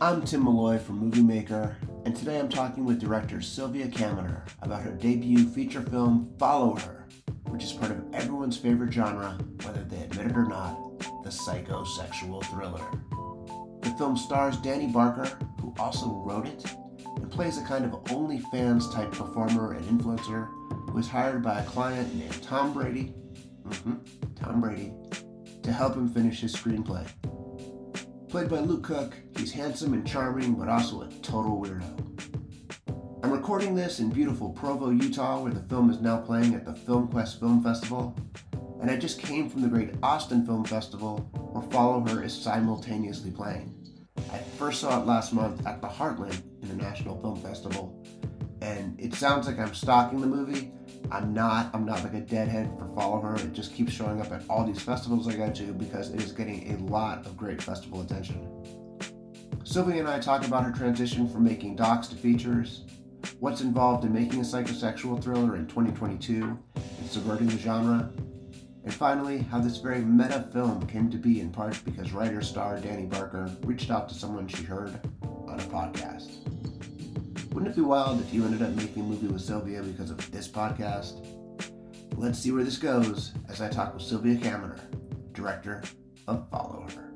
I'm Tim Molloy from Movie Maker, and today I'm talking with director Sylvia Caminer about her debut feature film Follow Her, which is part of everyone's favorite genre, whether they admit it or not, the psychosexual thriller. The film stars Dani Barker, who also wrote it, and plays a kind of OnlyFans type performer and influencer who is hired by a client named Tom Brady, mm-hmm, Tom Brady, to help him finish his screenplay. Played by Luke Cook, he's handsome and charming, but also a total weirdo. I'm recording this in beautiful Provo, Utah, where the film is now playing at the FilmQuest Film Festival, and I just came from the great Austin Film Festival, where Follow Her is simultaneously playing. I first saw it last month at the Heartland International Film Festival, and it sounds like I'm stalking the movie, I'm not. I'm not like a deadhead for Follow Her. It just keeps showing up at all these festivals I go to because it is getting a lot of great festival attention. Sylvia and I talk about her transition from making docs to features, what's involved in making a psychosexual thriller in 2022 and subverting the genre, and finally, how this very meta film came to be in part because writer star Dani Barker reached out to someone she heard on a podcast. Wouldn't it be wild if you ended up making a movie with Sylvia because of this podcast? Let's see where this goes as I talk with Sylvia Caminer, director of Follow Her.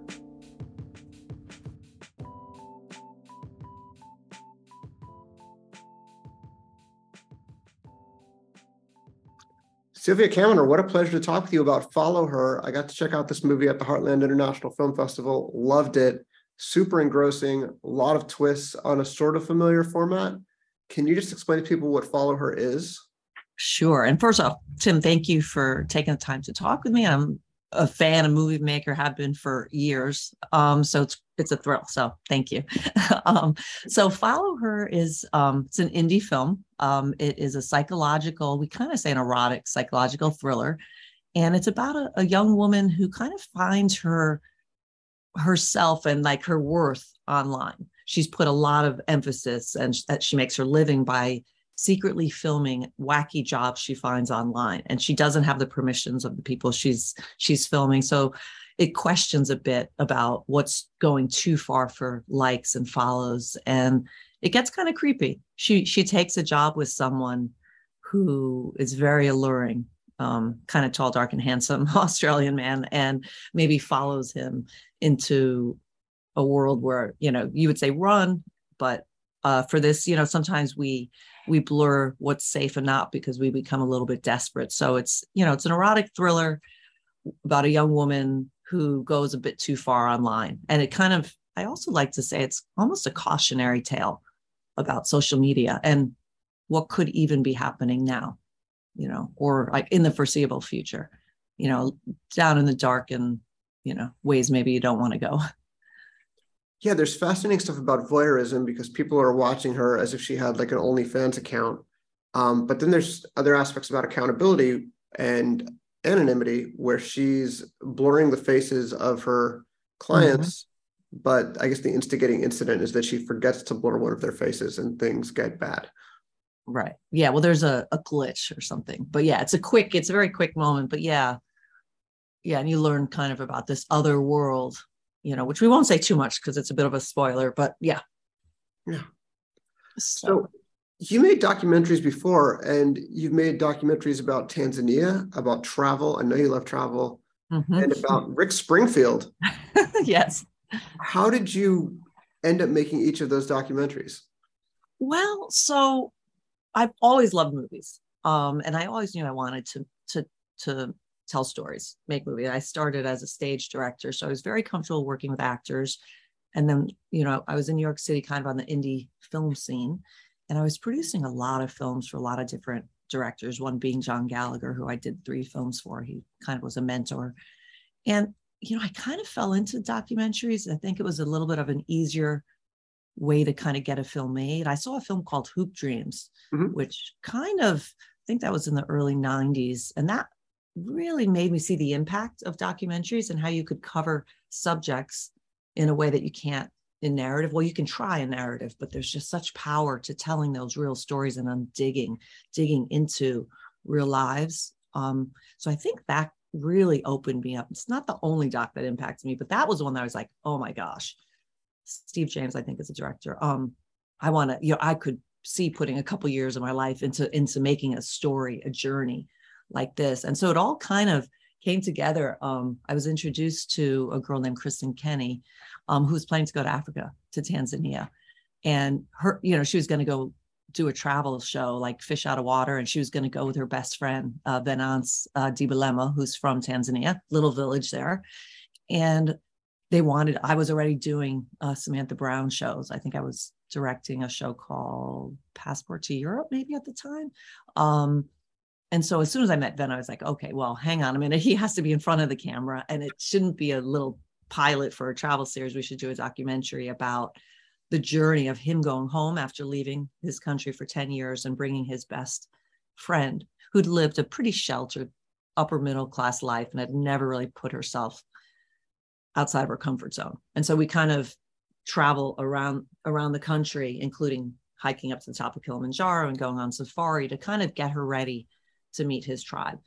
Sylvia Caminer, what a pleasure to talk with you about Follow Her. I got to check out this movie at the Heartland International Film Festival, loved it super engrossing, a lot of twists on a sort of familiar format. Can you just explain to people what Follow Her is? Sure. And first off, Tim, thank you for taking the time to talk with me. I'm a fan, a movie maker, have been for years. Um, so it's it's a thrill. So thank you. um, so Follow Her is um, it's an indie film. Um, it is a psychological, we kind of say an erotic psychological thriller, and it's about a, a young woman who kind of finds her herself and like her worth online. She's put a lot of emphasis and that she makes her living by secretly filming wacky jobs she finds online and she doesn't have the permissions of the people she's she's filming so it questions a bit about what's going too far for likes and follows and it gets kind of creepy she she takes a job with someone who is very alluring um, kind of tall dark and handsome australian man and maybe follows him into a world where you know you would say run but uh, for this you know sometimes we we blur what's safe and not because we become a little bit desperate. So it's you know it's an erotic thriller about a young woman who goes a bit too far online. And it kind of i also like to say it's almost a cautionary tale about social media and what could even be happening now you know or like in the foreseeable future you know down in the dark and you know ways maybe you don't want to go yeah there's fascinating stuff about voyeurism because people are watching her as if she had like an onlyfans account um, but then there's other aspects about accountability and anonymity where she's blurring the faces of her clients mm-hmm. but i guess the instigating incident is that she forgets to blur one of their faces and things get bad right yeah well there's a, a glitch or something but yeah it's a quick it's a very quick moment but yeah yeah, and you learn kind of about this other world, you know, which we won't say too much because it's a bit of a spoiler, but yeah. Yeah. So, so you made documentaries before and you've made documentaries about Tanzania, about travel. I know you love travel mm-hmm. and about Rick Springfield. yes. How did you end up making each of those documentaries? Well, so I've always loved movies. Um, and I always knew I wanted to to to tell stories, make movies. I started as a stage director, so I was very comfortable working with actors. And then, you know, I was in New York City kind of on the indie film scene, and I was producing a lot of films for a lot of different directors, one being John Gallagher, who I did three films for. He kind of was a mentor. And, you know, I kind of fell into documentaries. I think it was a little bit of an easier way to kind of get a film made. I saw a film called Hoop Dreams, mm-hmm. which kind of, I think that was in the early 90s. And that really made me see the impact of documentaries and how you could cover subjects in a way that you can't in narrative. Well, you can try a narrative, but there's just such power to telling those real stories and then digging, digging into real lives. Um, so I think that really opened me up. It's not the only doc that impacts me, but that was one that I was like, oh my gosh, Steve James, I think, is a director. Um, I want to, you know, I could see putting a couple years of my life into into making a story, a journey like this. And so it all kind of came together. Um, I was introduced to a girl named Kristen Kenny, um, who was planning to go to Africa, to Tanzania. And her, you know, she was going to go do a travel show like Fish Out of Water, and she was going to go with her best friend, uh, Venance uh, Dibelema, who's from Tanzania, little village there. And they wanted, I was already doing uh, Samantha Brown shows. I think I was directing a show called Passport to Europe, maybe at the time. Um, and so as soon as I met Ben, I was like, okay, well, hang on a minute. He has to be in front of the camera, and it shouldn't be a little pilot for a travel series. We should do a documentary about the journey of him going home after leaving his country for 10 years and bringing his best friend who'd lived a pretty sheltered upper middle class life and had never really put herself outside of her comfort zone. And so we kind of travel around around the country, including hiking up to the top of Kilimanjaro and going on safari to kind of get her ready to meet his tribe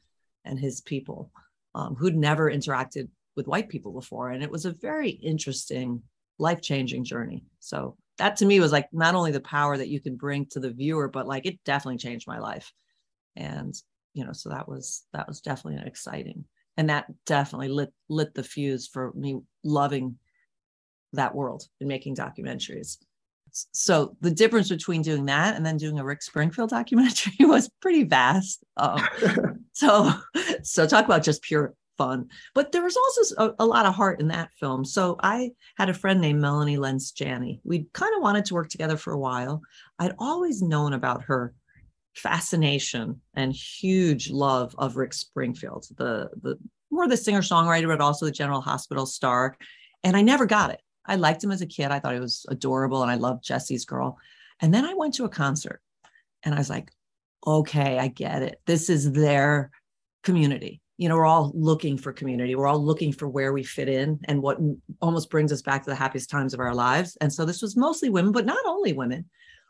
and his people um, who'd never interacted with white people before. And it was a very interesting, life changing journey. So that to me was like not only the power that you can bring to the viewer, but like it definitely changed my life. And, you know, so that was, that was definitely an exciting. And that definitely lit, lit the fuse for me loving that world and making documentaries. So the difference between doing that and then doing a Rick Springfield documentary was pretty vast. Um, so, so talk about just pure fun. But there was also a, a, lot of heart in that film. So I had a friend named Melanie Lenz Janney. We kind of wanted to work together for a while. I'd always known about her fascination and huge love of Rick Springfield, the the more the singer songwriter, but also the General Hospital star. And I never got it. I liked him as a kid. I thought he was adorable and I loved Jessie's girl. And then I went to a concert and I was like, okay, I get it. This is their community. You know, we're all looking for community. We're all looking for where we fit in and what almost brings us back to the happiest times of our lives. And so this was mostly women, but not only women,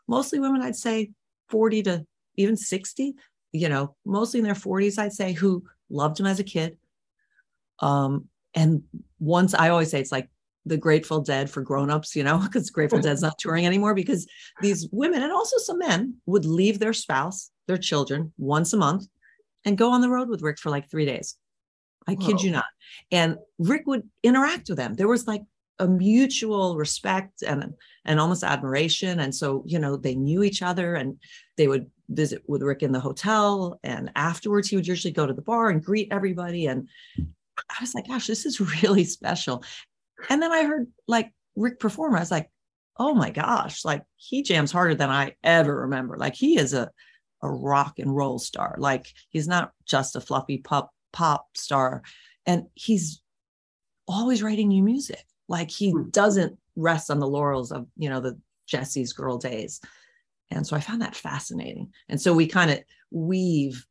mostly women, I'd say 40 to even 60, you know, mostly in their 40s, I'd say, who loved him as a kid. Um, and once I always say it's like the Grateful Dead for grown-ups, you know, because Grateful Dead's not touring anymore because these women and also some men would leave their spouse, their children once a month and go on the road with Rick for like three days. I Whoa. kid you not. And Rick would interact with them. There was like a mutual respect and and almost admiration. And so, you know, they knew each other and they would visit with Rick in the hotel. And afterwards, he would usually go to the bar and greet everybody. And I was like, gosh, this is really special. And then I heard like Rick perform. I was like, oh my gosh, like he jams harder than I ever remember. Like he is a a rock and roll star. Like he's not just a fluffy pop pop star. And he's always writing new music. Like he hmm. doesn't rest on the laurels of, you know, the Jessie's girl days. And so I found that fascinating. And so we kind of weave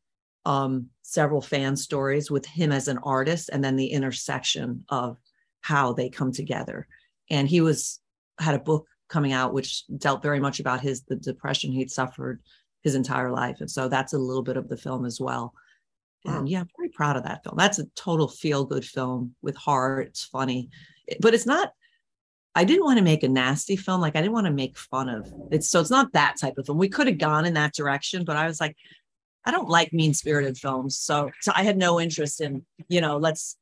um, several fan stories with him as an artist and then the intersection of how they come together. And he was had a book coming out which dealt very much about his the depression he'd suffered his entire life. And so that's a little bit of the film as well. And yeah, I'm very proud of that film. That's a total feel good film with heart. It's funny, but it's not. I didn't want to make a nasty film. Like I didn't want to make fun of it. So it's not that type of film. We could have gone in that direction, but I was like, I don't like mean spirited films. So, so I had no interest in, you know, let's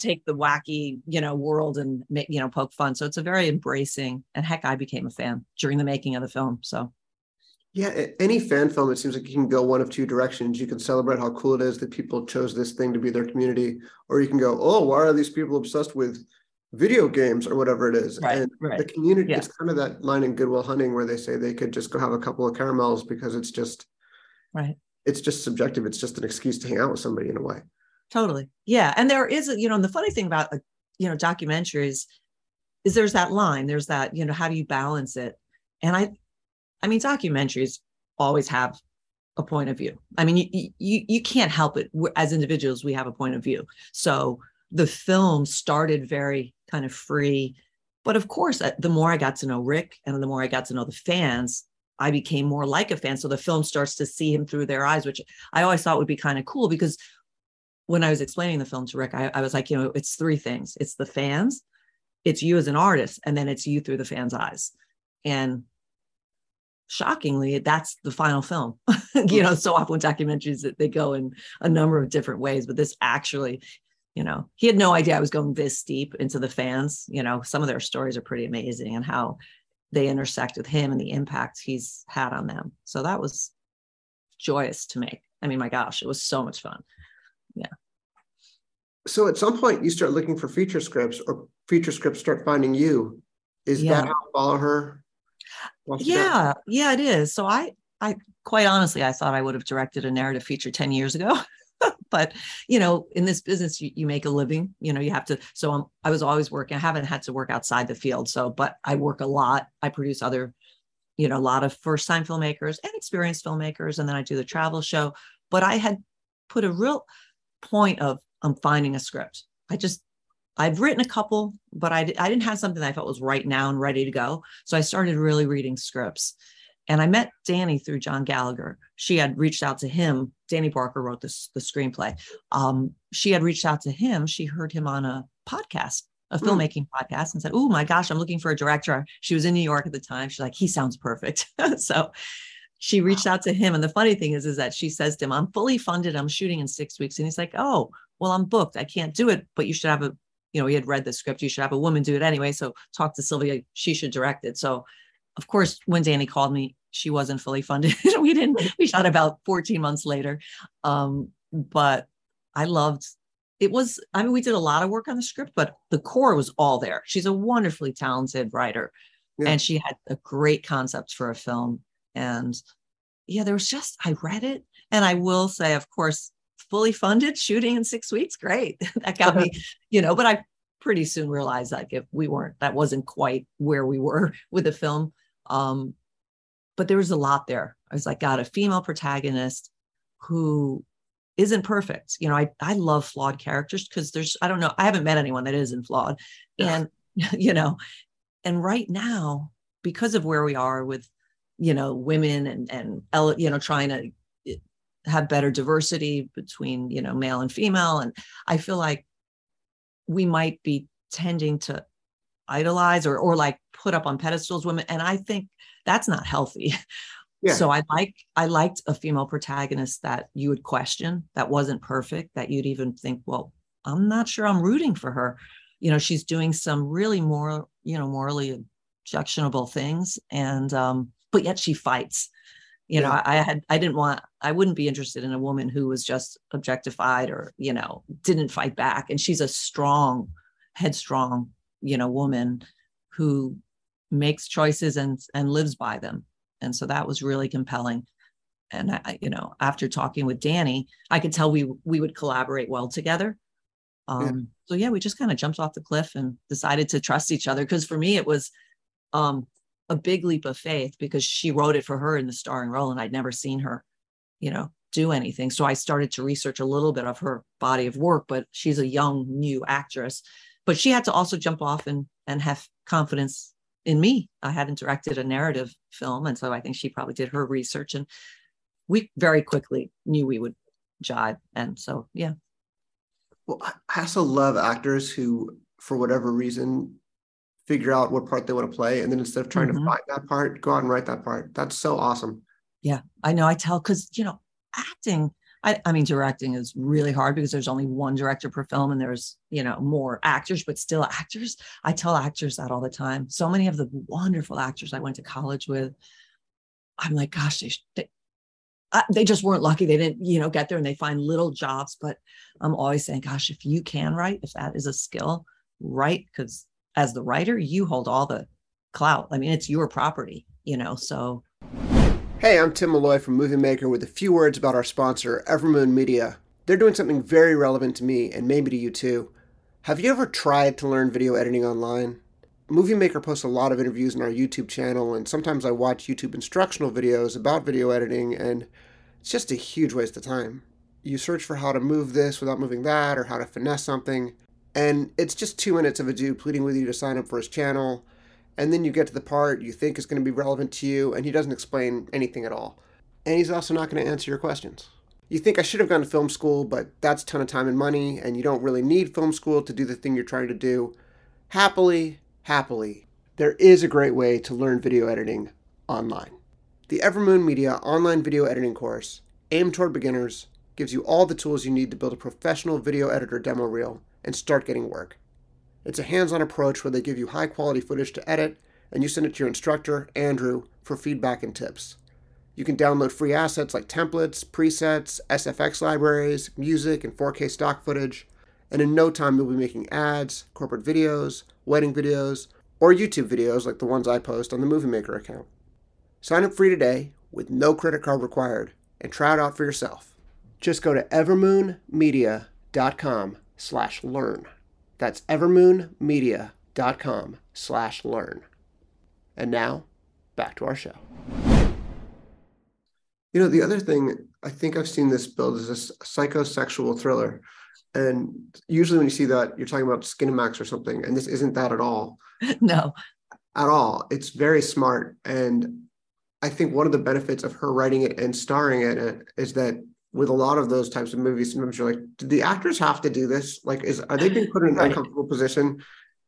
take the wacky, you know, world and you know, poke fun. So it's a very embracing and heck, I became a fan during the making of the film. So yeah, any fan film, it seems like you can go one of two directions. You can celebrate how cool it is that people chose this thing to be their community, or you can go, oh, why are these people obsessed with video games or whatever it is? Right, and right. the community, yeah. it's kind of that line in Good Will Hunting where they say they could just go have a couple of caramels because it's just, right. It's just subjective. It's just an excuse to hang out with somebody in a way. Totally. Yeah. And there is, you know, and the funny thing about, uh, you know, documentaries is there's that line, there's that, you know, how do you balance it? And I, I mean, documentaries always have a point of view. I mean, you, you, you can't help it. As individuals, we have a point of view. So the film started very kind of free. But of course, uh, the more I got to know Rick and the more I got to know the fans, I became more like a fan. So the film starts to see him through their eyes, which I always thought would be kind of cool because when I was explaining the film to Rick, I, I was like, you know, it's three things it's the fans, it's you as an artist and then it's you through the fans eyes and shockingly that's the final film you know so often documentaries that they go in a number of different ways but this actually you know he had no idea i was going this deep into the fans you know some of their stories are pretty amazing and how they intersect with him and the impact he's had on them. So that was joyous to make i mean my gosh it was so much fun. Yeah. So at some point you start looking for feature scripts or feature scripts start finding you. Is yeah. that how you follow her? Yeah. Yeah it is. So i i quite honestly i thought i would have directed a narrative feature 10 years ago but you know in this business you, you make a living you know you have to so I'm, i was always working i haven't had to work outside the field so but i work a lot i produce other you know a lot of first time filmmakers and experienced filmmakers and then i do the travel show but i had put a real point of i'm finding a script i just I've written a couple, but I, I didn't have something I felt was right now and ready to go. So I started really reading scripts. And I met Dani through John Gallagher. She had reached out to him. Dani Barker wrote this the screenplay. Um, she had reached out to him. She heard him on a podcast, a mm. filmmaking podcast, and said, "Oh my gosh, I'm looking for a director." She was in New York at the time. She's like, "He sounds perfect." so she reached out to him. And the funny thing is, is that she says to him, "I'm fully funded. I'm shooting in six weeks," and he's like, "Oh, well, I'm booked. I can't do it, but you should have a you know, he had read the script. You should have a woman do it anyway. So talk to Sylvia. She should direct it. So, of course, when Dani called me, she wasn't fully funded. we didn't. We shot about 14 months later. Um, but I loved. It was. I mean, we did a lot of work on the script, but the core was all there. She's a wonderfully talented writer, yeah. and she had a great concept for a film. And yeah, there was just. I read it, and I will say, of course, fully funded shooting in six weeks great that got me you know but i pretty soon realized like if we weren't that wasn't quite where we were with the film um but there was a lot there. I was like got a female protagonist who isn't perfect. You know i i love flawed characters because there's i don't know i haven't met anyone that isn't flawed. And you know and right now because of where we are with you know women and and you know trying to have better diversity between you know male and female and i feel like we might be tending to idolize or or like put up on pedestals women and i think that's not healthy. Yeah. so i like i liked a female protagonist that you would question that wasn't perfect that you'd even think well i'm not sure i'm rooting for her. You know she's doing some really more you know morally objectionable things and um but yet she fights. You know i had i didn't want i wouldn't be interested in a woman who was just objectified or you know didn't fight back and she's a strong headstrong you know woman who makes choices and and lives by them and so that was really compelling and i you know after talking with dani i could tell we we would collaborate well together um yeah. so yeah we just kind of jumped off the cliff and decided to trust each other because for me it was um a big leap of faith because she wrote it for her in the starring role and I'd never seen her, you know, do anything. So I started to research a little bit of her body of work, but she's a young new actress. But she had to also jump off and and have confidence in me. I hadn't directed a narrative film. And so I think she probably did her research and we very quickly knew we would jive. And so yeah. Well, I also love actors who, for whatever reason, figure out what part they want to play and then instead of trying mm-hmm. to find that part go out and write that part that's so awesome yeah i know i tell because you know acting I, I, mean directing is really hard because there's only one director per film and there's you know more actors but still actors i tell actors that all the time so many of the wonderful actors i went to college with i'm like gosh they, they, they just weren't lucky they didn't you know get there and they find little jobs but i'm always saying gosh if you can write if that is a skill write because as the writer, you hold all the clout. I mean, it's your property, you know, so. Hey, I'm Tim Molloy from Movie Maker with a few words about our sponsor, Evermoon Media. They're doing something very relevant to me and maybe to you too. Have you ever tried to learn video editing online? Movie Maker posts a lot of interviews on our YouTube channel, and sometimes I watch YouTube instructional videos about video editing, and it's just a huge waste of time. You search for how to move this without moving that, or how to finesse something, and it's just two minutes of a dude pleading with you to sign up for his channel. And then you get to the part you think is going to be relevant to you, and he doesn't explain anything at all. And he's also not going to answer your questions. You think I should have gone to film school, but that's a ton of time and money, and you don't really need film school to do the thing you're trying to do. happily, happily, there is a great way to learn video editing online. The Evermoon Media online video editing course, aimed toward beginners, gives you all the tools you need to build a professional video editor demo reel and start getting work. It's a hands on approach where they give you high quality footage to edit and you send it to your instructor, Andrew, for feedback and tips. You can download free assets like templates, presets, SFX libraries, music, and 4K stock footage. And in no time, you'll be making ads, corporate videos, wedding videos, or YouTube videos like the ones I post on the Movie Maker account. Sign up free today with no credit card required and try it out for yourself. Just go to evermoonmedia.com slash learn. That's evermoonmedia.com slash learn. And now, back to our show. You know, the other thing, I think I've seen this build is a psychosexual thriller. And usually when you see that, you're talking about Skinemax or something, and this isn't that at all. No. At all. It's very smart. And I think one of the benefits of her writing it and starring in it is that with a lot of those types of movies, sometimes you're like, did the actors have to do this? Like, is are they being put in an right. uncomfortable position?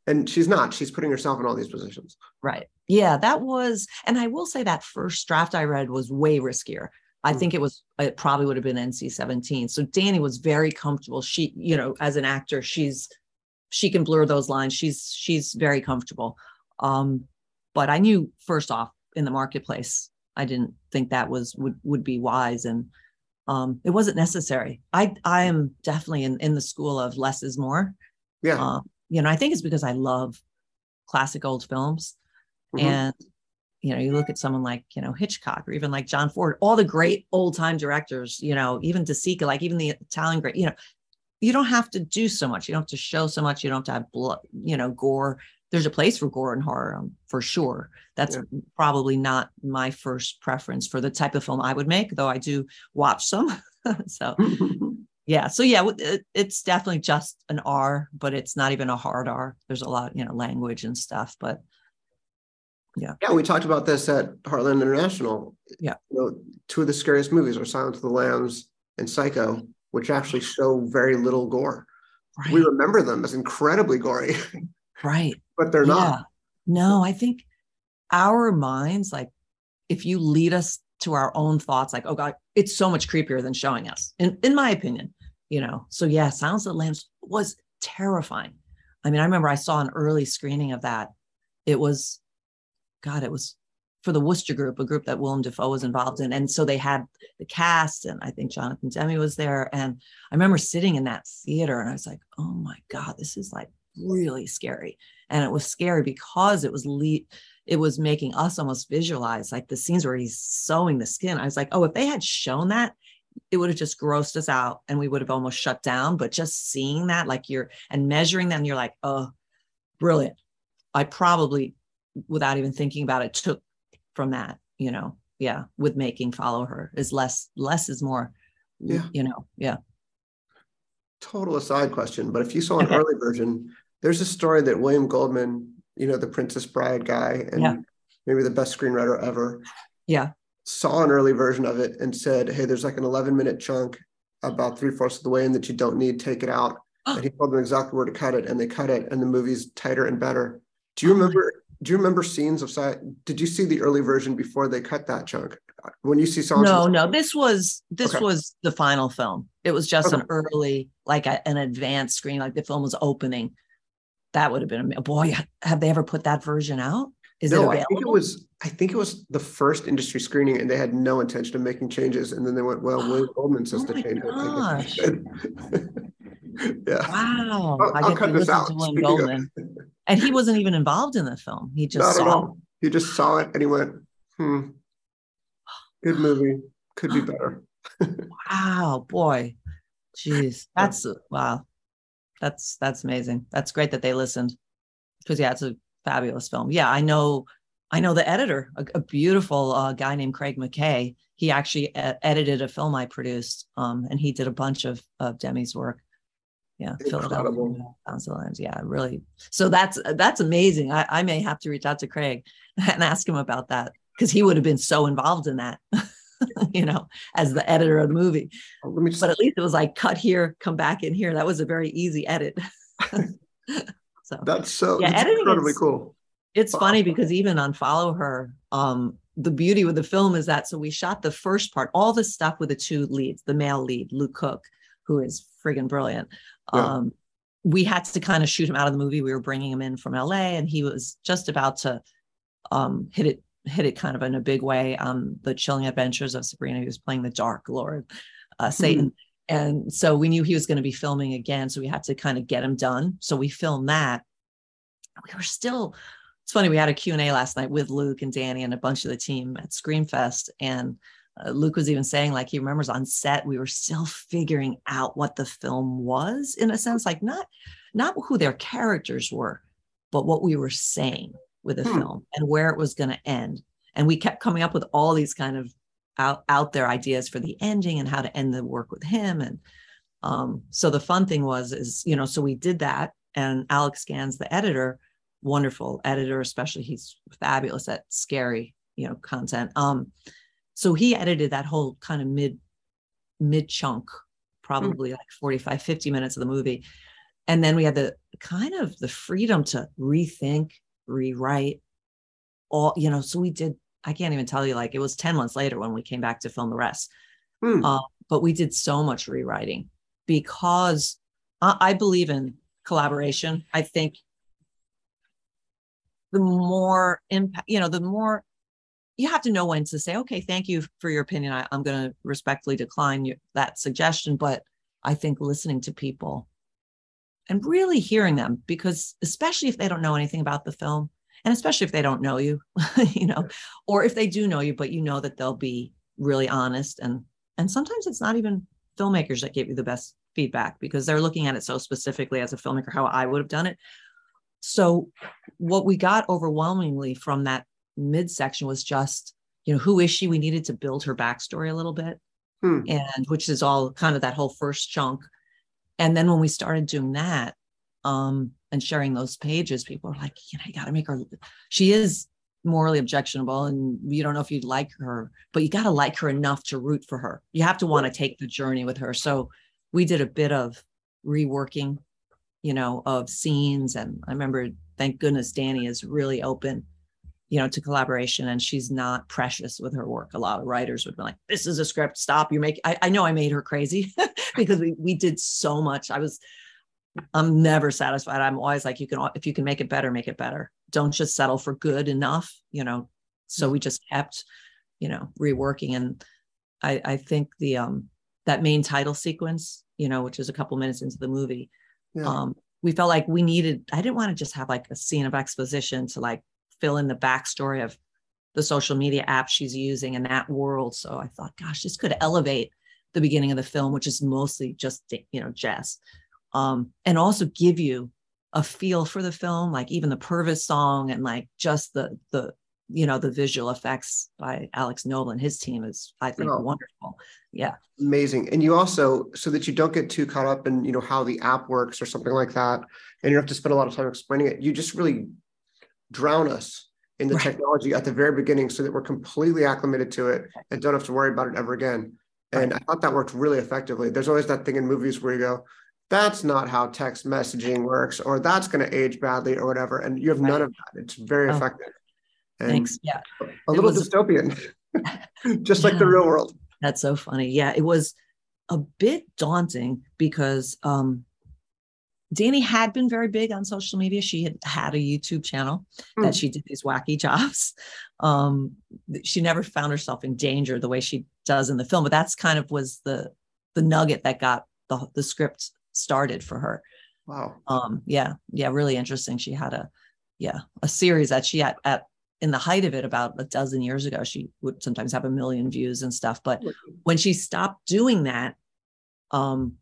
And she's not. She's putting herself in all these positions. Right. Yeah, that was, and I will say that first draft I read was way riskier. I mm think it was it probably would have been NC 17. So Dani was very comfortable. She, you know, as an actor, she's she can blur those lines. She's she's very comfortable. Um, but I knew first off in the marketplace, I didn't think that was would would be wise and um, it wasn't necessary. I I am definitely in in the school of less is more. Yeah. Uh, you know, I think it's because I love classic old films, mm-hmm. and you know, you look at someone like you know Hitchcock or even like John Ford, all the great old time directors. You know, even De Sica, like even the Italian great. You know, you don't have to do so much. You don't have to show so much. You don't have to have blood. You know, gore there's a place for gore and horror um, for sure. That's yeah. probably not my first preference for the type of film I would make, though I do watch some. so, yeah. So yeah, it, it's definitely just an R, but it's not even a hard R. There's a lot, you know, language and stuff, but yeah. Yeah, we talked about this at Heartland International. Yeah. You know, two of the scariest movies are Silence of the Lambs and Psycho, which actually show very little gore. Right. We remember them as incredibly gory. Right. But they're yeah. not. No, I think our minds, like if you lead us to our own thoughts, like, oh God, it's so much creepier than showing us, in, in my opinion, you know. So yeah, Silence of the Lambs was terrifying. I mean, I remember I saw an early screening of that. It was, God, it was for the Wooster Group, a group that Willem Dafoe was involved in. And so they had the cast, and I think Jonathan Demme was there. And I remember sitting in that theater and I was like, oh my God, this is like really scary. And it was scary because it was le- it was making us almost visualize like the scenes where he's sewing the skin. I was like, oh, if they had shown that, it would have just grossed us out and we would have almost shut down. But just seeing that, like you're and measuring them, you're like, oh, brilliant. I probably, without even thinking about it, took from that, you know, yeah, with making follow her is less, less is more, yeah. you know, yeah. Total aside question, but if you saw an early version, there's a story that William Goldman, you know, the Princess Bride guy, and yeah. maybe the best screenwriter ever. Yeah. Saw an early version of it and said, Hey, there's like an 11 minute chunk about three fourths of the way in that you don't need, take it out. and he told them exactly where to cut it, and they cut it, and the movie's tighter and better. Do you remember? Do you remember scenes of? Did you see the early version before they cut that chunk? When you see songs, no, no, this was this okay. was the final film. It was just okay. an early, like a, an advanced screen, like the film was opening that would have been a boy. Have they ever put that version out? Is no, it available? I think it was. I think it was the first industry screening, and they had no intention of making changes. And then they went, "Well, William Goldman says oh to change gosh. it." yeah. Wow. I'll, I I'll cut this out. William Goldman. and he wasn't even involved in the film. He just Not saw. It. He just saw it and he went, "Hmm, good movie. Could be better." wow, boy, jeez, that's wow that's that's amazing. That's great that they listened because yeah, it's a fabulous film. Yeah, I know. I know the editor, a, a beautiful uh, guy named Craig McKay. He actually edited a film I produced, um, and he did a bunch of of Demme's work. Yeah, Incredible. Philadelphia, Yeah, really. So that's that's amazing. I, I may have to reach out to Craig and ask him about that because he would have been so involved in that. you know, as the editor of the movie. Just... But at least it was like cut here, come back in here. That was a very easy edit. So that's so yeah, that's editing incredibly is- cool. it's Wow. funny because even on follow her um the beauty with the film is that so we shot the first part all the stuff with the two leads the male lead luke cook who is friggin' brilliant Yeah. um we had to kind of shoot him out of the movie we were bringing him in from la and he was just about to um hit it hit it kind of in a big way on the chilling adventures of sabrina he was playing the dark lord uh satan. And so we knew he was going to be filming again so we had to kind of get him done. So we filmed that. We were still it's funny we had a q&a last night with luke and dani and a bunch of the team at screamfest and uh, luke was even saying like he remembers on set we were still figuring out what the film was in a sense like not not who their characters were but what we were saying with a Hmm. film and where it was going to end. And we kept coming up with all these kind of out out there ideas for the ending and how to end the work with him. And um so the fun thing was is you know so we did that and alex gans the editor wonderful editor especially he's fabulous at scary you know content. Um so he edited that whole kind of mid mid chunk probably like 45 50 minutes of the movie. And then we had the kind of the freedom to rethink rewrite all you know so we did i can't even tell you like it was 10 months later when we came back to film the rest. Hmm. uh, but we did so much rewriting because I, I believe in collaboration. I think the more impact you know the more you have to know when to say okay thank you for your opinion. I, i'm going to respectfully decline you, that suggestion. But i think listening to people and really hearing them because especially if they don't know anything about the film and especially if they don't know you you know or if they do know you but you know that they'll be really honest. And and sometimes it's not even filmmakers that give you the best feedback because they're looking at it so specifically as a filmmaker how i would have done it. So what we got overwhelmingly from that midsection was just you know who is she? We needed to build her backstory a little bit. Hmm. and which is all kind of that whole first chunk and then when we started doing that um and sharing those pages people were like you know you got to make her she is morally objectionable and you don't know if you'd like her but you got to like her enough to root for her. You have to want to take the journey with her. So we did a bit of reworking you know of scenes. And i remember thank goodness dani is really open you know to collaboration and she's not precious with her work. A lot of writers would be like this is a script stop you're making I, I know i made her crazy because we we did so much. I was i'm never satisfied. I'm always like you can if you can make it better make it better. Don't just settle for good enough you know? So we just kept you know reworking and i i think the um that main title sequence you know which is a couple minutes into the movie Yeah. um we felt like we needed i didn't want to just have like a scene of exposition to like fill in the backstory of the social media app she's using in that world so i thought gosh this could elevate the beginning of the film which is mostly just you know jess um and also give you a feel for the film like even the purvis song and like just the the you know the visual effects by alex noble and his team is i think Oh. wonderful yeah Amazing. And you also, so that you don't get too caught up in, you know, how the app works or something like that, and you don't have to spend a lot of time explaining it, you just really drown us in the Right. technology at the very beginning so that we're completely acclimated to it and don't have to worry about it ever again. And I thought that worked really effectively. There's always that thing in movies where you go, that's not how text messaging works, or that's going to age badly, or whatever. And you have none of that. It's very Oh, effective. And thanks yeah a little was- dystopian, just like the real world. That's so funny. Yeah, it was a bit daunting because um Dani had been very big on social media. She had had a YouTube channel Hmm. that she did these wacky jobs. Um she never found herself in danger the way she does in the film, but that's kind of was the the nugget that got the the script started for her. Wow. Um yeah, yeah, really interesting. She had a yeah, a series that she had at in the height of it about a dozen years ago she would sometimes have a million views and stuff but when she stopped doing that um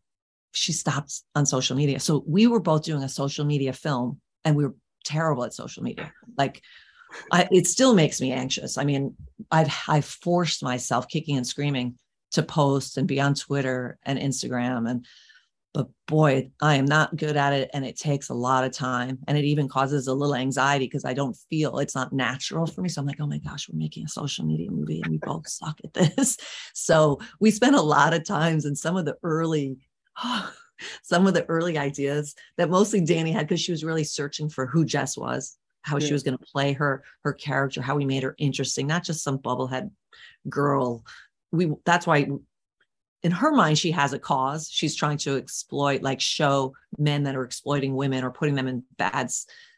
she stopped on social media. So we were both doing a social media film and we were terrible at social media. Like I, it still makes me anxious. I mean i've i forced myself kicking and screaming to post and be on twitter and instagram and but boy i am not good at it and it takes a lot of time and it even causes a little anxiety because i don't feel it's not natural for me. So i'm like oh my gosh we're making a social media movie and we both suck at this. So we spent a lot of times in some of the early some of the early ideas that mostly Dani had because she was really searching for who Jess was, how yeah. she was going to play her her character, how we made her interesting, not just some bubblehead girl. We that's why in her mind she has a cause. She's trying to exploit, like show men that are exploiting women or putting them in bad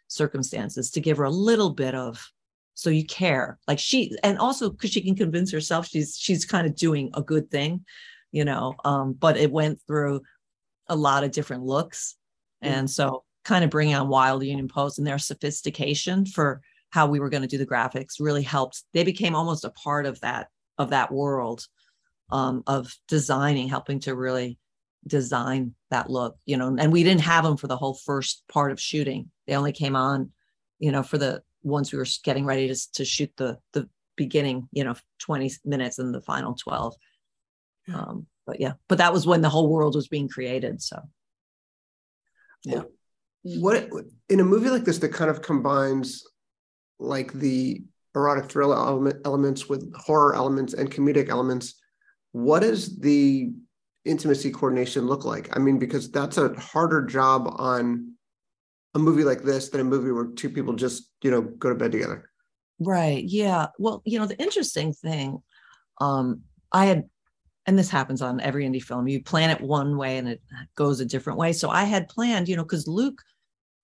circumstances to give her a little bit of so you care like she and also because she can convince herself she's she's kind of doing a good thing you know um but it went through a lot of different looks. Mm-hmm. and so kind of bringing on wild union post and their sophistication for how we were going to do the graphics really helped. They became almost a part of that of that world um, of designing helping to really design that look you know and we didn't have them for the whole first part of shooting. They only came on you know for the once we were getting ready to, to shoot the the beginning you know 20 minutes and the final 12 yeah. um but yeah but that was when the whole world was being created so. Yeah. What in a movie like this that kind of combines like the erotic thriller element, elements with horror elements and comedic elements what does the intimacy coordination look like? I mean because that's a harder job on a movie like this than a movie where two people just you know go to bed together. Right yeah. Well you know the interesting thing um i had and this happens on every indie film you plan it one way and it goes a different way. So i had planned you know because luke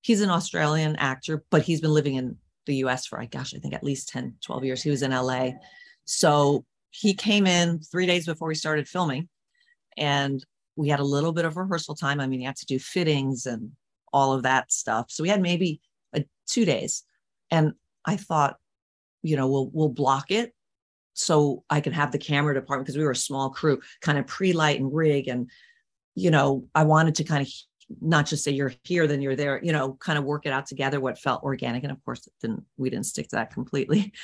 he's an australian actor but he's been living in the us for i gosh i think at least 10 12 years. He was in la so he came in three days before we started filming and we had a little bit of rehearsal time. I mean you had to do fittings and all of that stuff. So we had maybe a, two days, and I thought, you know, we'll we'll block it so I can have the camera department because we were a small crew, kind of pre-light and rig, and you know, I wanted to kind of not just say you're here, then you're there, you know, kind of work it out together, what felt organic. And of course, it didn't we didn't stick to that completely.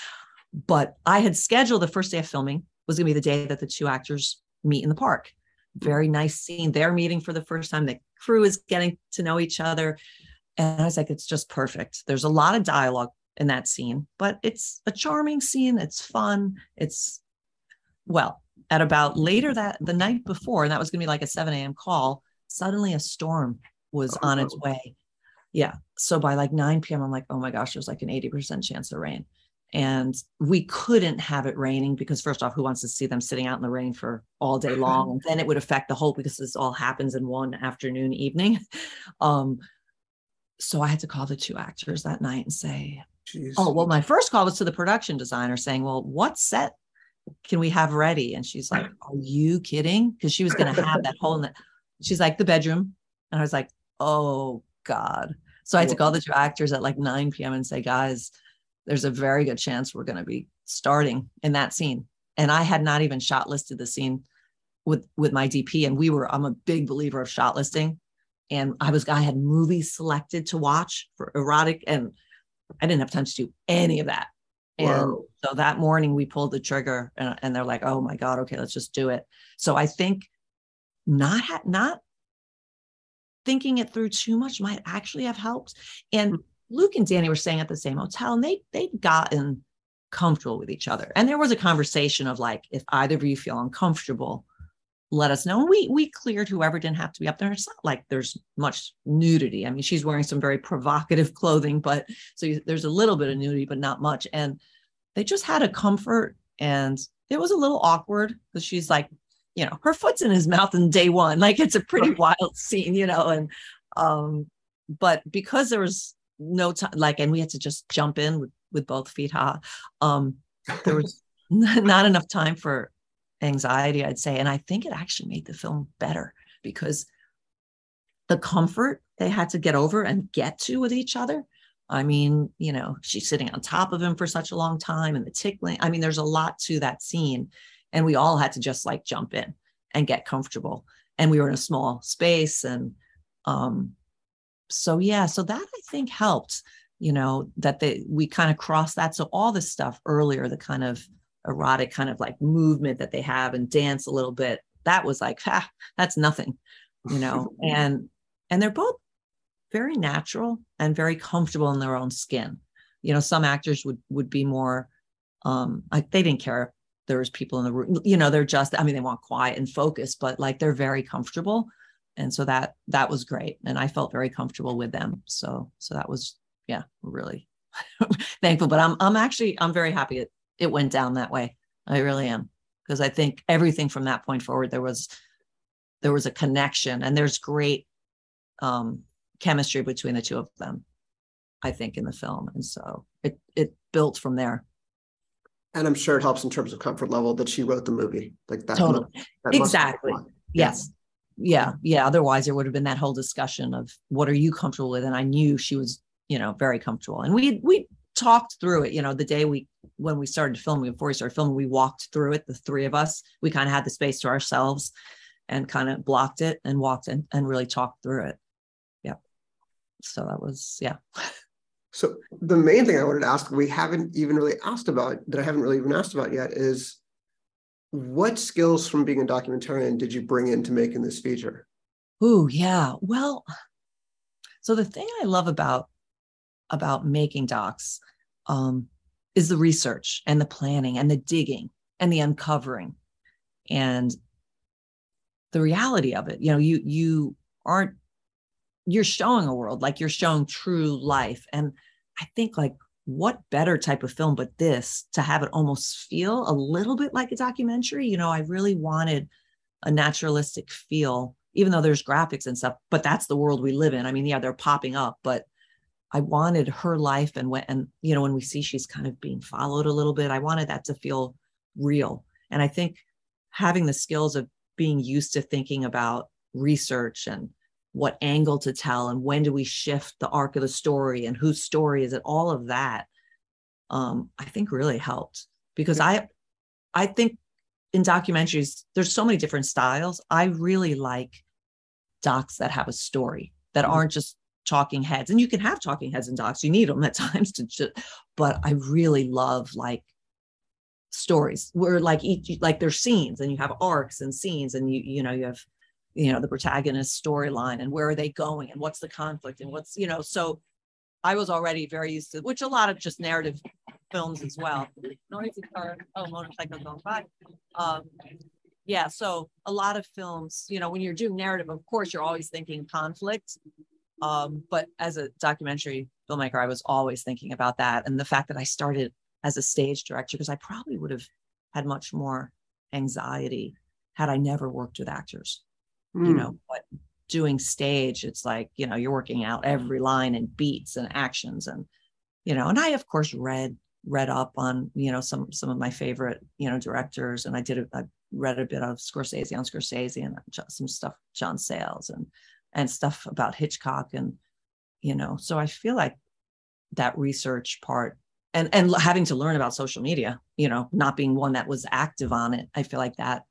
But I had scheduled the first day of filming was gonna be the day that the two actors meet in the park. Very nice scene. They're meeting for the first time. The crew is getting to know each other. And I was like, it's just perfect. There's a lot of dialogue in that scene, but it's a charming scene. It's fun. It's well, at about later that the night before, and that was gonna be like a 7 a.m. call, suddenly a storm was oh, on its way. Yeah. So by like 9 p.m., I'm like, oh my gosh, there's like an 80% chance of rain and we couldn't have it raining because first off who wants to see them sitting out in the rain for all day long and then it would affect the whole because this all happens in one afternoon evening um so i had to call the two actors that night and say Jeez. oh well my first call was to the production designer saying well what set can we have ready and she's like are you kidding because she was going to have that whole she's like the bedroom and i was like oh god so i had to call the two actors at like 9 p.m and say guys there's a very good chance we're going to be starting in that scene. And I had not even shot listed the scene with with my DP, and we were. I'm a big believer of shot listing, and I was I had movies selected to watch for erotic, and I didn't have time to do any of that. And so that morning we pulled the trigger, and, and they're like, "Oh my god, okay, let's just do it." So I think not ha- not thinking it through too much might actually have helped. And hmm. Luke and Dani were staying at the same hotel and they they'd gotten comfortable with each other. And there was a conversation of like, if either of you feel uncomfortable, let us know. And we we cleared whoever didn't have to be up there. It's not like there's much nudity. I mean, she's wearing some very provocative clothing, but so there's a little bit of nudity, but not much. And they just had a comfort, and it was a little awkward because she's like, you know, her foot's in his mouth in day one. Like it's a pretty wild scene, you know. And um, but because there was no time like and we had to just jump in with with both feet ha um there was not enough time for anxiety i'd say and i think it actually made the film better because the comfort they had to get over and get to with each other i mean you know she's sitting on top of him for such a long time and the tickling i mean there's a lot to that scene and we all had to just like jump in and get comfortable and we were in a small space and um so yeah so that i think helped you know that they we kind of crossed that so all the stuff earlier the kind of erotic kind of like movement that they have and dance a little bit that was like ah, that's nothing you know? And and they're both very natural and very comfortable in their own skin. You know some actors would would be more um like they didn't care if there was people in the room you know they're just i mean they want quiet and focus but like they're very comfortable. And so that that was great. And i felt very comfortable with them. So so that was yeah really thankful. But i'm i'm actually i'm very happy it, went down that way. I really am. Because i think everything from that point forward there was there was a connection and there's great um chemistry between the two of them i think in the film. And so it it built from there. And i'm sure it helps in terms of comfort level that she wrote the movie. Like that totally. that exactly. yes. Yeah. Yeah. Otherwise there would have been that whole discussion of what are you comfortable with? And i knew she was you know very comfortable. And we we talked through it you know the day we when we started filming before we started filming we walked through it the three of us we kind of had the space to ourselves and kind of blocked it and walked in and really talked through it yeah so that was yeah so the main thing i wanted to ask we haven't even really asked about that i haven't really even asked about yet is what skills from being a documentarian did you bring into making this feature? Oh, yeah. Well, so the thing I love about about making docs um, is the research and the planning and the digging and the uncovering. And the reality of it. You know, you you aren't you're showing a world like you're showing true life, and I think like what better type of film but this to have it almost feel a little bit like a documentary? You know i really wanted a naturalistic feel even though there's graphics and stuff but that's the world we live in. I mean yeah they're popping up but i wanted her life and when and you know when we see she's kind of being followed a little bit i wanted that to feel real. And i think having the skills of being used to thinking about research and what angle to tell and when do we shift the arc of the story and whose story is it all of that um, i think really helped. Because i i think in documentaries there's so many different styles. I really like docs that have a story that mm-hmm. aren't just talking heads and you can have talking heads and docs you need them at times to just but i really love like stories where like each like there's scenes and you have arcs and scenes and you you know you have you know the protagonist storyline and where are they going and what's the conflict and what's you know so i was already very used to which a lot of just narrative films as well. Oh motorcycle going by um yeah so a lot of films you know when you're doing narrative of course you're always thinking conflict um but as a documentary filmmaker i was always thinking about that and the fact that i started as a stage director because i probably would have had much more anxiety had i never worked with actors mm. you know but doing stage it's like you know you're working out every line and beats and actions and you know and i of course read read up on you know some some of my favorite you know directors and i did a, I read a bit of Scorsese on Scorsese and some stuff John Sayles and and stuff about Hitchcock and you know so I feel like that research part and and having to learn about social media you know not being one that was active on it I feel like that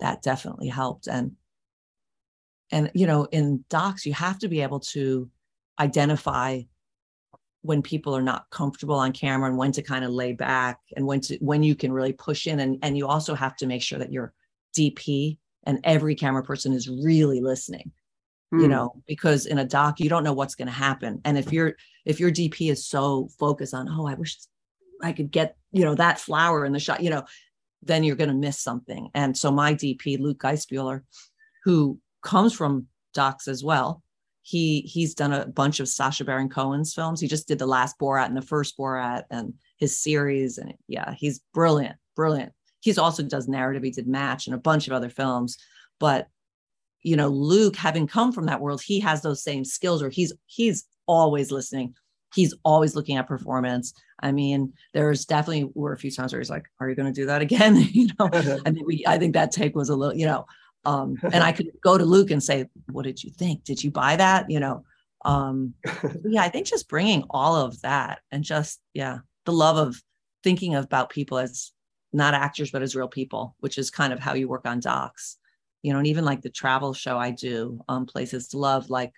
that definitely helped and and you know in docs you have to be able to identify when people are not comfortable on camera and when to kind of lay back and when to when you can really push in and and you also have to make sure that your dp and every camera person is really listening. You hmm. know because in a doc you don't know what's going to happen and if your if your dp is so focused on oh i wish i could get you know that flower in the shot you know then you're going to miss something and so my dp luke geissbühler who comes from docs as well. He he's done a bunch of Sacha Baron Cohen's films. He just did the last Borat and the first Borat and his series. And yeah, he's brilliant, brilliant. He's also does narrative. He did Match and a bunch of other films. But you know, Luke, having come from that world, he has those same skills, or he's he's always listening. He's always looking at performance. I mean, there's definitely were a few times where he's like, "Are you going to do that again?" you know, I think we, I think that take was a little, you know, um, and I could go to Luke and say, "What did you think? Did you buy that?" You know, um, yeah. I think just bringing all of that and just yeah, the love of thinking about people as not actors but as real people, which is kind of how you work on docs. You know, and even like the travel show I do, um, places to love, like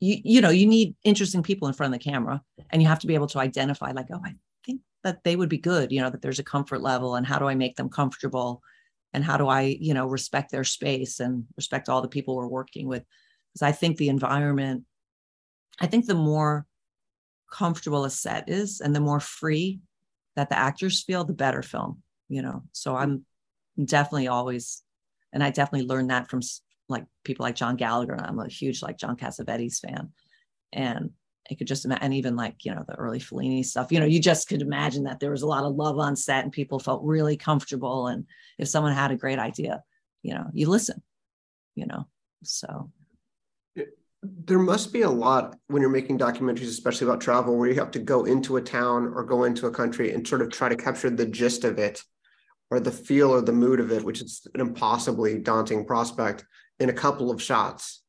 you you know you need interesting people in front of the camera, and you have to be able to identify like, oh, I think that they would be good. You know, that there's a comfort level, and how do I make them comfortable and how do i you know respect their space and respect all the people we're working with because i think the environment i think the more comfortable a set is and the more free that the actors feel the better film you know so i'm definitely always and i definitely learned that from like people like John Gallagher, I'm a huge like John Cassavetes fan, and I could just imagine, and even like you know the early Fellini stuff. You know, you just could imagine that there was a lot of love on set, and people felt really comfortable. And if someone had a great idea, you know, you listen. You know, so there must be a lot when you're making documentaries, especially about travel, where you have to go into a town or go into a country and sort of try to capture the gist of it or the feel or the mood of it, which is an impossibly daunting prospect in a couple of shots.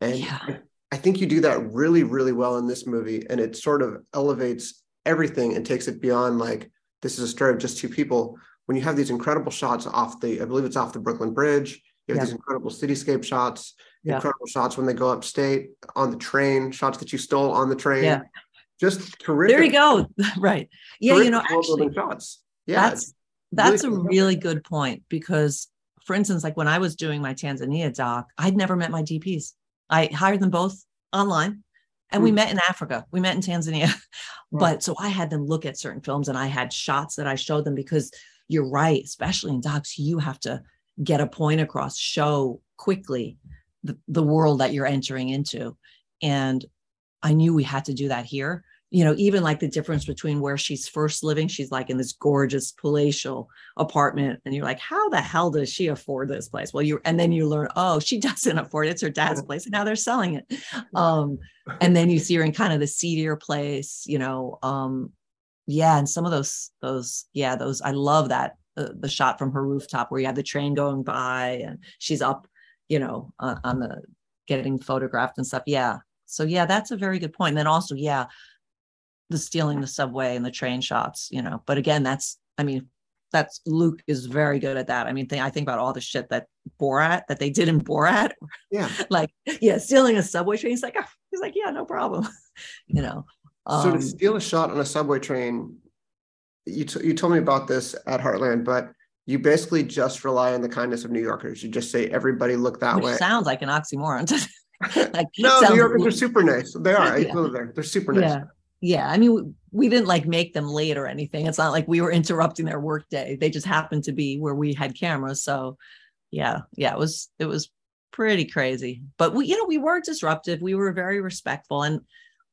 And yeah. I think you do that really, really well in this movie. And it sort of elevates everything and takes it beyond like, this is a story of just two people. When you have these incredible shots off the, I believe it's off the Brooklyn Bridge, you have yeah. these incredible cityscape shots, yeah. incredible shots when they go upstate on the train, shots that you stole on the train. Yeah. Just terrific. There you go. right. Yeah, you know, actually, shots. Yeah. That's that's a really good point because for instance, like when I was doing my Tanzania doc, I'd never met my DPs. I hired them both online and we hmm. met in Africa. We met in Tanzania. But so I had them look at certain films and I had shots that I showed them because you're right, especially in docs, you have to get a point across, show quickly the, the world that you're entering into. And I knew we had to do that here. You know, even like the difference between where she's first living, she's like in this gorgeous palatial apartment, and you're like, how the hell does she afford this place? Well, you and then you learn, oh, she doesn't afford it. It's her dad's place, and now they're selling it. Um, and then you see her in kind of the seedier place, you know. Um, yeah, and some of those, those, yeah, those, I love that the, the shot from her rooftop where you have the train going by and she's up you know, on, on the getting photographed and stuff. Yeah. So yeah, that's a very good point. And then also, yeah, the stealing the subway and the train shots, you know. But again, that's I mean, that's Luke is very good at that. I mean, th- I think about all the shit that Borat that they did in Borat. Yeah. like, yeah, stealing a subway train. He's like, oh, he's like, yeah, no problem. you know. Um, so to um, steal a shot on a subway train, you t- you told me about this at Heartland, but you basically just rely on the kindness of New Yorkers. You just say everybody look that way. Sounds like an oxymoron. like, no, New Yorkers are super nice. They are. Yeah. I live there. They're super nice. Yeah. Yeah. I mean, we, we didn't like make them late or anything. It's not like we were interrupting their workday. They just happened to be where we had cameras. So yeah, yeah, it was it was pretty crazy. But we, you know, we were disruptive. We were very respectful and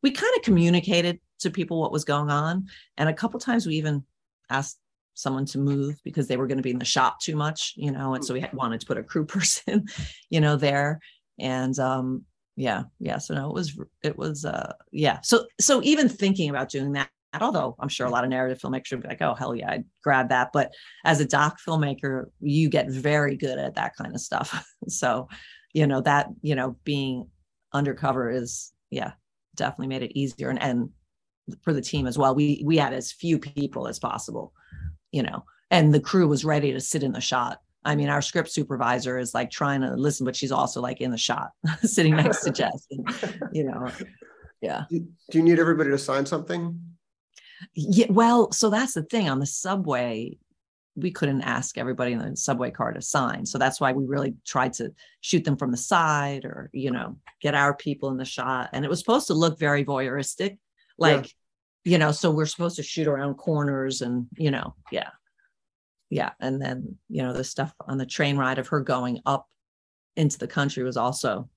we kind of communicated to people what was going on. And a couple times we even asked someone to move because they were going to be in the shop too much, you know, and so we had wanted to put a crew person, you know, there. And um, yeah, yeah. So no, it was it was uh yeah. So so even thinking about doing that, although I'm sure a lot of narrative filmmakers would be like, oh hell yeah, I'd grab that. But as a doc filmmaker, you get very good at that kind of stuff. so, you know, that, you know, being undercover is yeah, definitely made it easier and and for the team as well. We we had as few people as possible you know, and the crew was ready to sit in the shot. I mean, our script supervisor is like trying to listen, but she's also like in the shot, sitting next to Jess. And, you know, yeah. Do you need everybody to sign something? Yeah. Well, so that's the thing on the subway. We couldn't ask everybody in the subway car to sign. So that's why we really tried to shoot them from the side or, you know, get our people in the shot. And it was supposed to look very voyeuristic. Like, yeah you know so we're supposed to shoot around corners and you know yeah yeah and then you know the stuff on the train ride of her going up into the country was also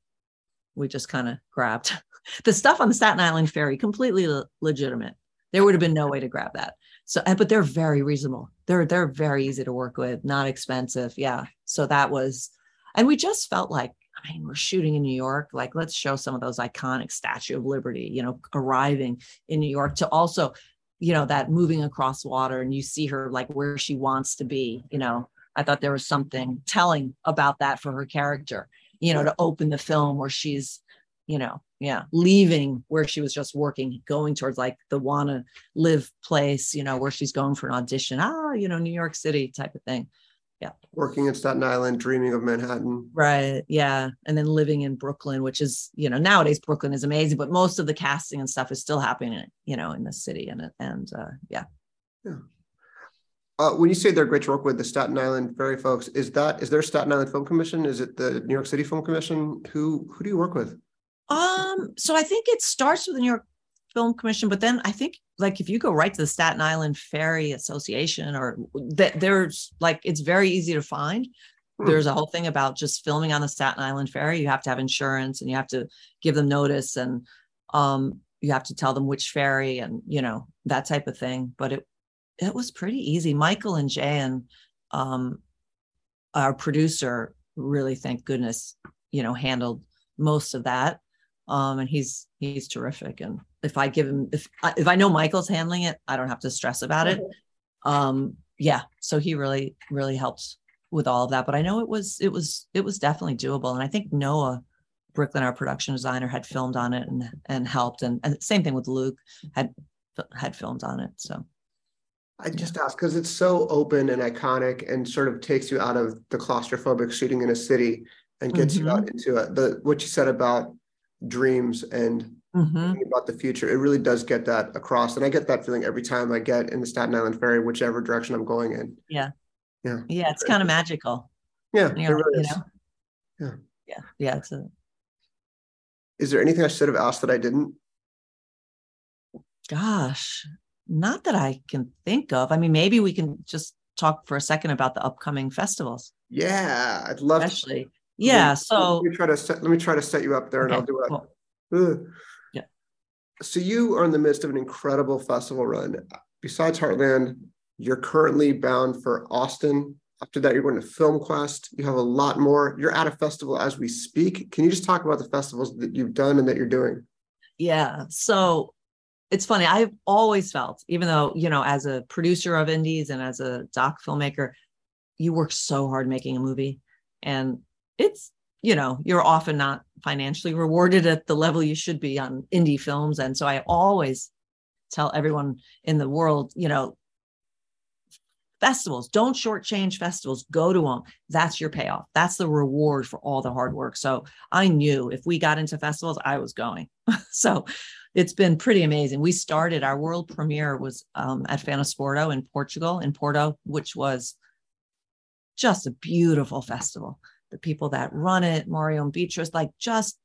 we just kind of grabbed the stuff on the staten island ferry completely le- legitimate. There would have been no way to grab that. So but they're very reasonable. They're they're very easy to work with not expensive. Yeah so that was and we just felt like I mean, we're shooting in New York. Like, let's show some of those iconic Statue of Liberty, you know, arriving in New York to also, you know, that moving across water and you see her like where she wants to be. You know, I thought there was something telling about that for her character, you know, to open the film where she's, you know, yeah, leaving where she was just working, going towards like the wanna live place, you know, where she's going for an audition. Ah, you know, New York City type of thing yeah. Working in staten island dreaming of manhattan. Right yeah and then living in brooklyn which is you know nowadays brooklyn is amazing but most of the casting and stuff is still happening you know in the city and and uh, yeah. Yeah. Uh, when you say they're great to work with the staten island ferry folks is that is there staten island film commission is it the new york city film commission? Who who do you work with? Um so i think it starts with the new york Film Commission, but then I think like if you go right to the Staten Island Ferry Association or that there's like it's very easy to find. Hmm. There's a whole thing about just filming on the Staten Island ferry. You have to have insurance and you have to give them notice and um, you have to tell them which ferry and you know that type of thing. But it it was pretty easy. Michael and Jay and um, our producer really, thank goodness, you know, handled most of that. Um, and he's he's terrific. And if I give him if if I know Michael's handling it, I don't have to stress about it. Um, yeah, so he really really helped with all of that. But I know it was it was it was definitely doable. And I think Noah Bricklin, our production designer, had filmed on it and and helped. And, and same thing with Luke had had filmed on it. So I just ask because it's so open and iconic and sort of takes you out of the claustrophobic shooting in a city and gets mm-hmm. you out mm-hmm. into it. The what you said about dreams and mm-hmm. about the future, it really does get that across. And I get that feeling every time I get in the Staten Island ferry, whichever direction I'm going in. Yeah. Yeah. Yeah. It's kind of magical. Yeah. It really is. Know? Yeah. Yeah. Yeah. It's a is there anything I should have asked that I didn't? Gosh, not that I can think of. I mean, maybe we can just talk for a second about the upcoming festivals. Yeah, I'd love especially. To. Yeah, let me, so let me try to set, let me try to set you up there, okay, and I'll do it. Cool. So you are in the midst of an incredible festival run. Besides Heartland, you're currently bound for Austin. After that, you're going to Film Quest. You have a lot more. You're at a festival as we speak. Can you just talk about the festivals that you've done and that you're doing? Yeah. So it's funny. I've always felt, even though, you know, as a producer of indies and as a doc filmmaker, you work so hard making a movie. And it's, you know, you're often not financially rewarded at the level you should be on indie films. And so I always tell everyone in the world, you know, festivals, don't shortchange festivals, go to them. That's your payoff. That's the reward for all the hard work. So I knew if we got into festivals, I was going. so it's been pretty amazing. We started our world premiere was um, at Fantasporto in Portugal, in Porto, which was just a beautiful festival. The people that run it, Mario and Beatrice, like just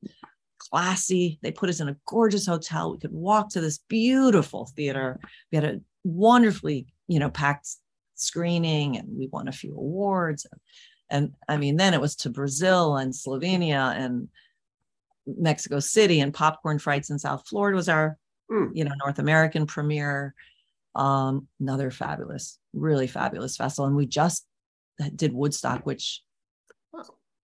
classy. They put us in a gorgeous hotel. We could walk to this beautiful theater. We had a wonderfully, you know, packed screening, and we won a few awards. And, and I mean, then it was to Brazil and Slovenia and Mexico City and Popcorn Frights in South Florida was our, mm. you know, North American premiere. Um, another fabulous, really fabulous festival. And we just did Woodstock, which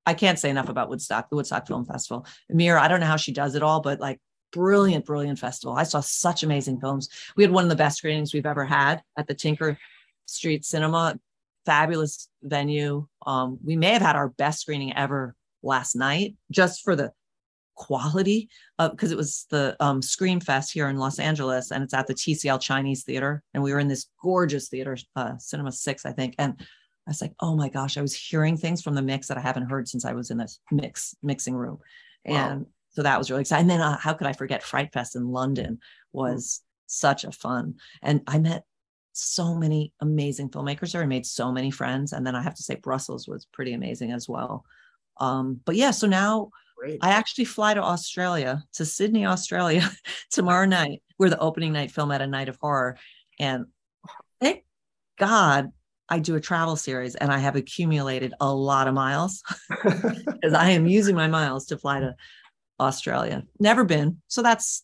I can't say enough about Woodstock, the Woodstock Film Festival. Meira, I don't know how she does it all, but like brilliant, brilliant festival. I saw such amazing films. We had one of the best screenings we've ever had at the Tinker Street Cinema. Fabulous venue. Um, we may have had our best screening ever last night just for the quality because it was the um, Scream Fest here in Los Angeles, and it's at the TCL Chinese Theater, and we were in this gorgeous theater, uh, Cinema Six, I think, and I was like, oh my gosh, I was hearing things from the mix that I haven't heard since I was in this mix mixing room, wow. and so that was really exciting. And then uh, how could I forget Fright Fest in London was mm. such a fun, and I met so many amazing filmmakers there and made so many friends. And then I have to say Brussels was pretty amazing as well. Um, but yeah, so now Great. I actually fly to Australia, to Sydney, Australia, tomorrow night. We're the opening night film at a night of horror. And thank God I do a travel series and I have accumulated a lot of miles because I am using my miles to fly to Australia. Never been. So that's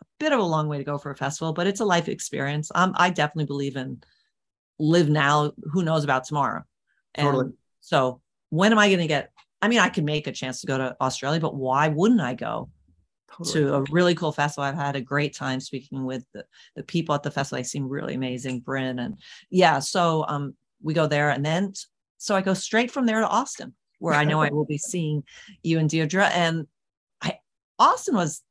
a bit of a long way to go for a festival, but it's a life experience. Um, I definitely believe in live now, who knows about tomorrow. And totally. so when am I going to get I mean, I could make a chance to go to Australia, but why wouldn't I go totally. to a really cool festival? I've had a great time speaking with the, the people at the festival. They seem really amazing, Bryn. And yeah, so um, we go there and then, so I go straight from there to Austin, where I know I will be seeing you and Deirdre. And I, Austin was,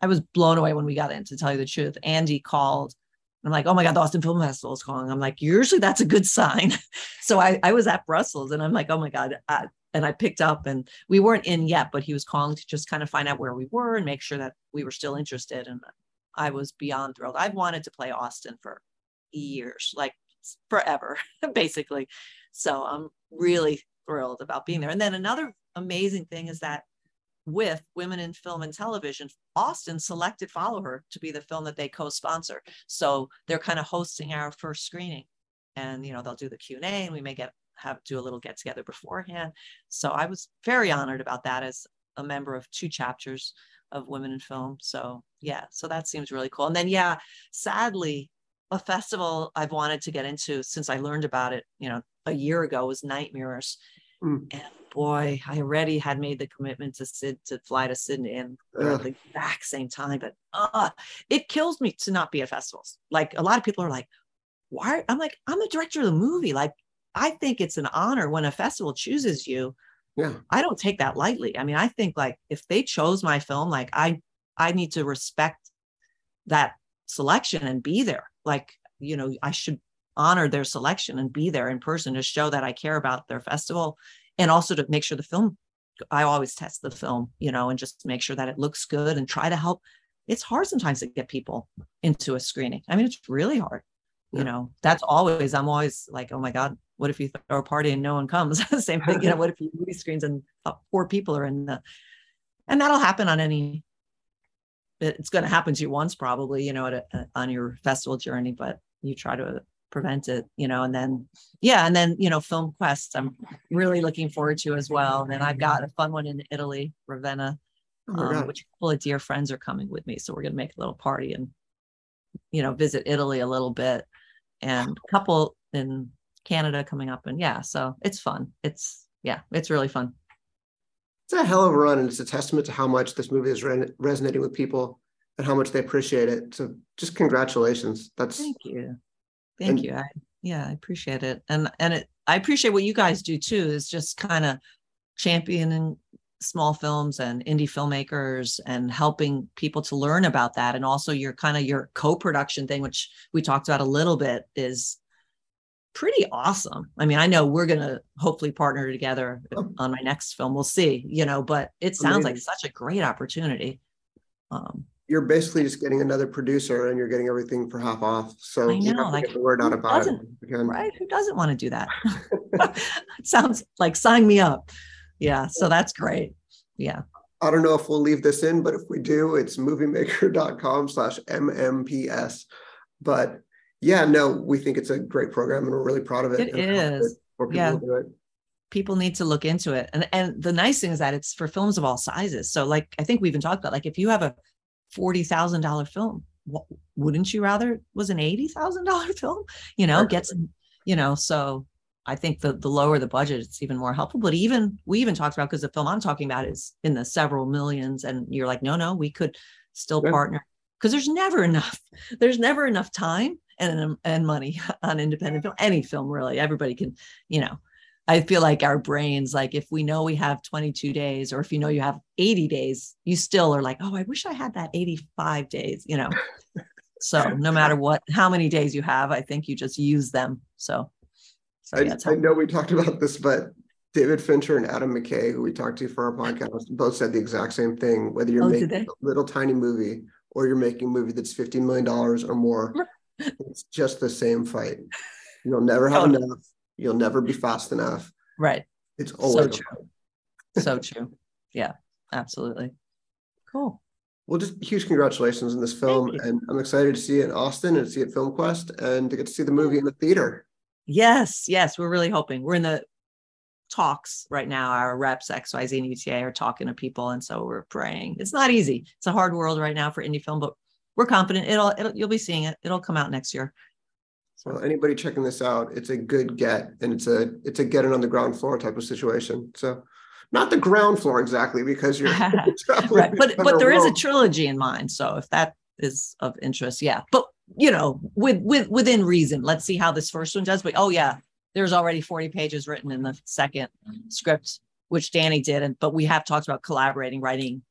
I was blown away when we got in, to tell you the truth. Andy called I'm like, oh my God, the Austin Film Festival is calling. I'm like, usually that's a good sign. so I, I was at Brussels and I'm like, oh my God, I, and I picked up and we weren't in yet, but he was calling to just kind of find out where we were and make sure that we were still interested. And I was beyond thrilled. I've wanted to play Austin for years, like forever, basically. So I'm really thrilled about being there. And then another amazing thing is that with Women in Film and Television, Austin selected Follow Her to be the film that they co-sponsor. So they're kind of hosting our first screening. And you know, they'll do the Q&A and we may get have do a little get together beforehand. So I was very honored about that as a member of two chapters of women in film. So yeah, so that seems really cool. And then yeah, sadly, a festival I've wanted to get into since I learned about it, you know, a year ago was Nightmares. Mm. And boy, I already had made the commitment to Sid to fly to Sydney and at the exact same time. But uh, it kills me to not be at festivals. Like a lot of people are like, why? I'm like, I'm the director of the movie. Like, I think it's an honor when a festival chooses you. Yeah. I don't take that lightly. I mean, I think like if they chose my film, like I I need to respect that selection and be there. Like, you know, I should honor their selection and be there in person to show that I care about their festival and also to make sure the film I always test the film, you know, and just make sure that it looks good and try to help. It's hard sometimes to get people into a screening. I mean, it's really hard. Yeah. You know, that's always, I'm always like, oh my God, what if you throw a party and no one comes? Same thing, you know, what if you movie screens and uh, four people are in the, and that'll happen on any, it's going to happen to you once probably, you know, at a, on your festival journey, but you try to prevent it, you know, and then, yeah. And then, you know, Film Quest, I'm really looking forward to as well. And then I've got a fun one in Italy, Ravenna, oh um, which a couple of dear friends are coming with me. So we're going to make a little party and, you know, visit Italy a little bit and a couple in Canada coming up. And yeah, so it's fun. It's, yeah, it's really fun. It's a hell of a run. And it's a testament to how much this movie is re- resonating with people and how much they appreciate it. So just congratulations. That's thank you. Thank and, you. I, yeah, I appreciate it. And, and it, I appreciate what you guys do too, is just kind of championing small films and indie filmmakers and helping people to learn about that and also your kind of your co-production thing which we talked about a little bit is pretty awesome. I mean i know we're going to hopefully partner together oh. on my next film. We'll see you know but it sounds Amazing. like such a great opportunity. Um, you're basically just getting another producer and you're getting everything for half off. So I know, like, the word out about it right who doesn't want to do that? It sounds like sign me up. Yeah so that's great. Yeah. I don't know if we'll leave this in but if we do it's moviemaker.com slash mmps but yeah no we think it's a great program and we're really proud of it it is yeah. do it people need to look into it and and the nice thing is that it's for films of all sizes so like i think we even talked about like if you have a $40,000 film wouldn't you rather was an $80,000 film you know get some you know so I think the the lower the budget, it's even more helpful. But even we even talked about because the film I'm talking about is in the several millions, and you're like, no, no, we could still yeah. partner because there's never enough. There's never enough time and um, and money on independent film. Any film really, everybody can, you know. I feel like our brains, like if we know we have 22 days, or if you know you have 80 days, you still are like, oh, I wish I had that 85 days, you know. so no matter what, how many days you have, I think you just use them. So so, I, I know we talked about this, but David Fincher and Adam McKay, who we talked to for our podcast, both said the exact same thing. Whether you're oh, making a little tiny movie or you're making a movie that's $15 million or more, it's just the same fight. You'll never have enough. You'll never be fast enough. Right. It's always so true. so true. Yeah, absolutely. Cool. Well, just huge congratulations on this film. And I'm excited to see it in Austin and see it Film Quest and to get to see the movie in the theater. Yes, yes, we're really hoping. We're in the talks right now. Our reps, XYZ and UTA, are talking to people, and so we're praying. It's not easy. It's a hard world right now for indie film, but we're confident it'll, it'll you'll be seeing it. It'll come out next year. So well, anybody checking this out, it's a good get, and it's a it's a get it on the ground floor type of situation. So not the ground floor exactly because you're right, but but there is a trilogy in mind. So if that is of interest, yeah. But you know, with with within reason. Let's see how this first one does. But oh yeah, there's already 40 pages written in the second script, which Dani did. And but we have talked about collaborating, writing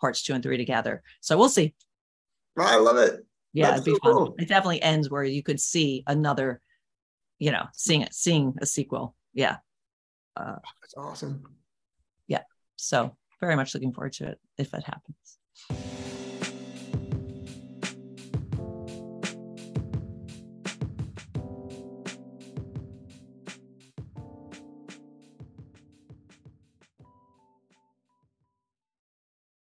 parts two and three together. So we'll see. I love it. Yeah, That's it'd be so fun. Cool. It definitely ends where you could see another, you know, seeing it, seeing a sequel. Yeah. Uh, That's awesome. Yeah. So very much looking forward to it if it happens.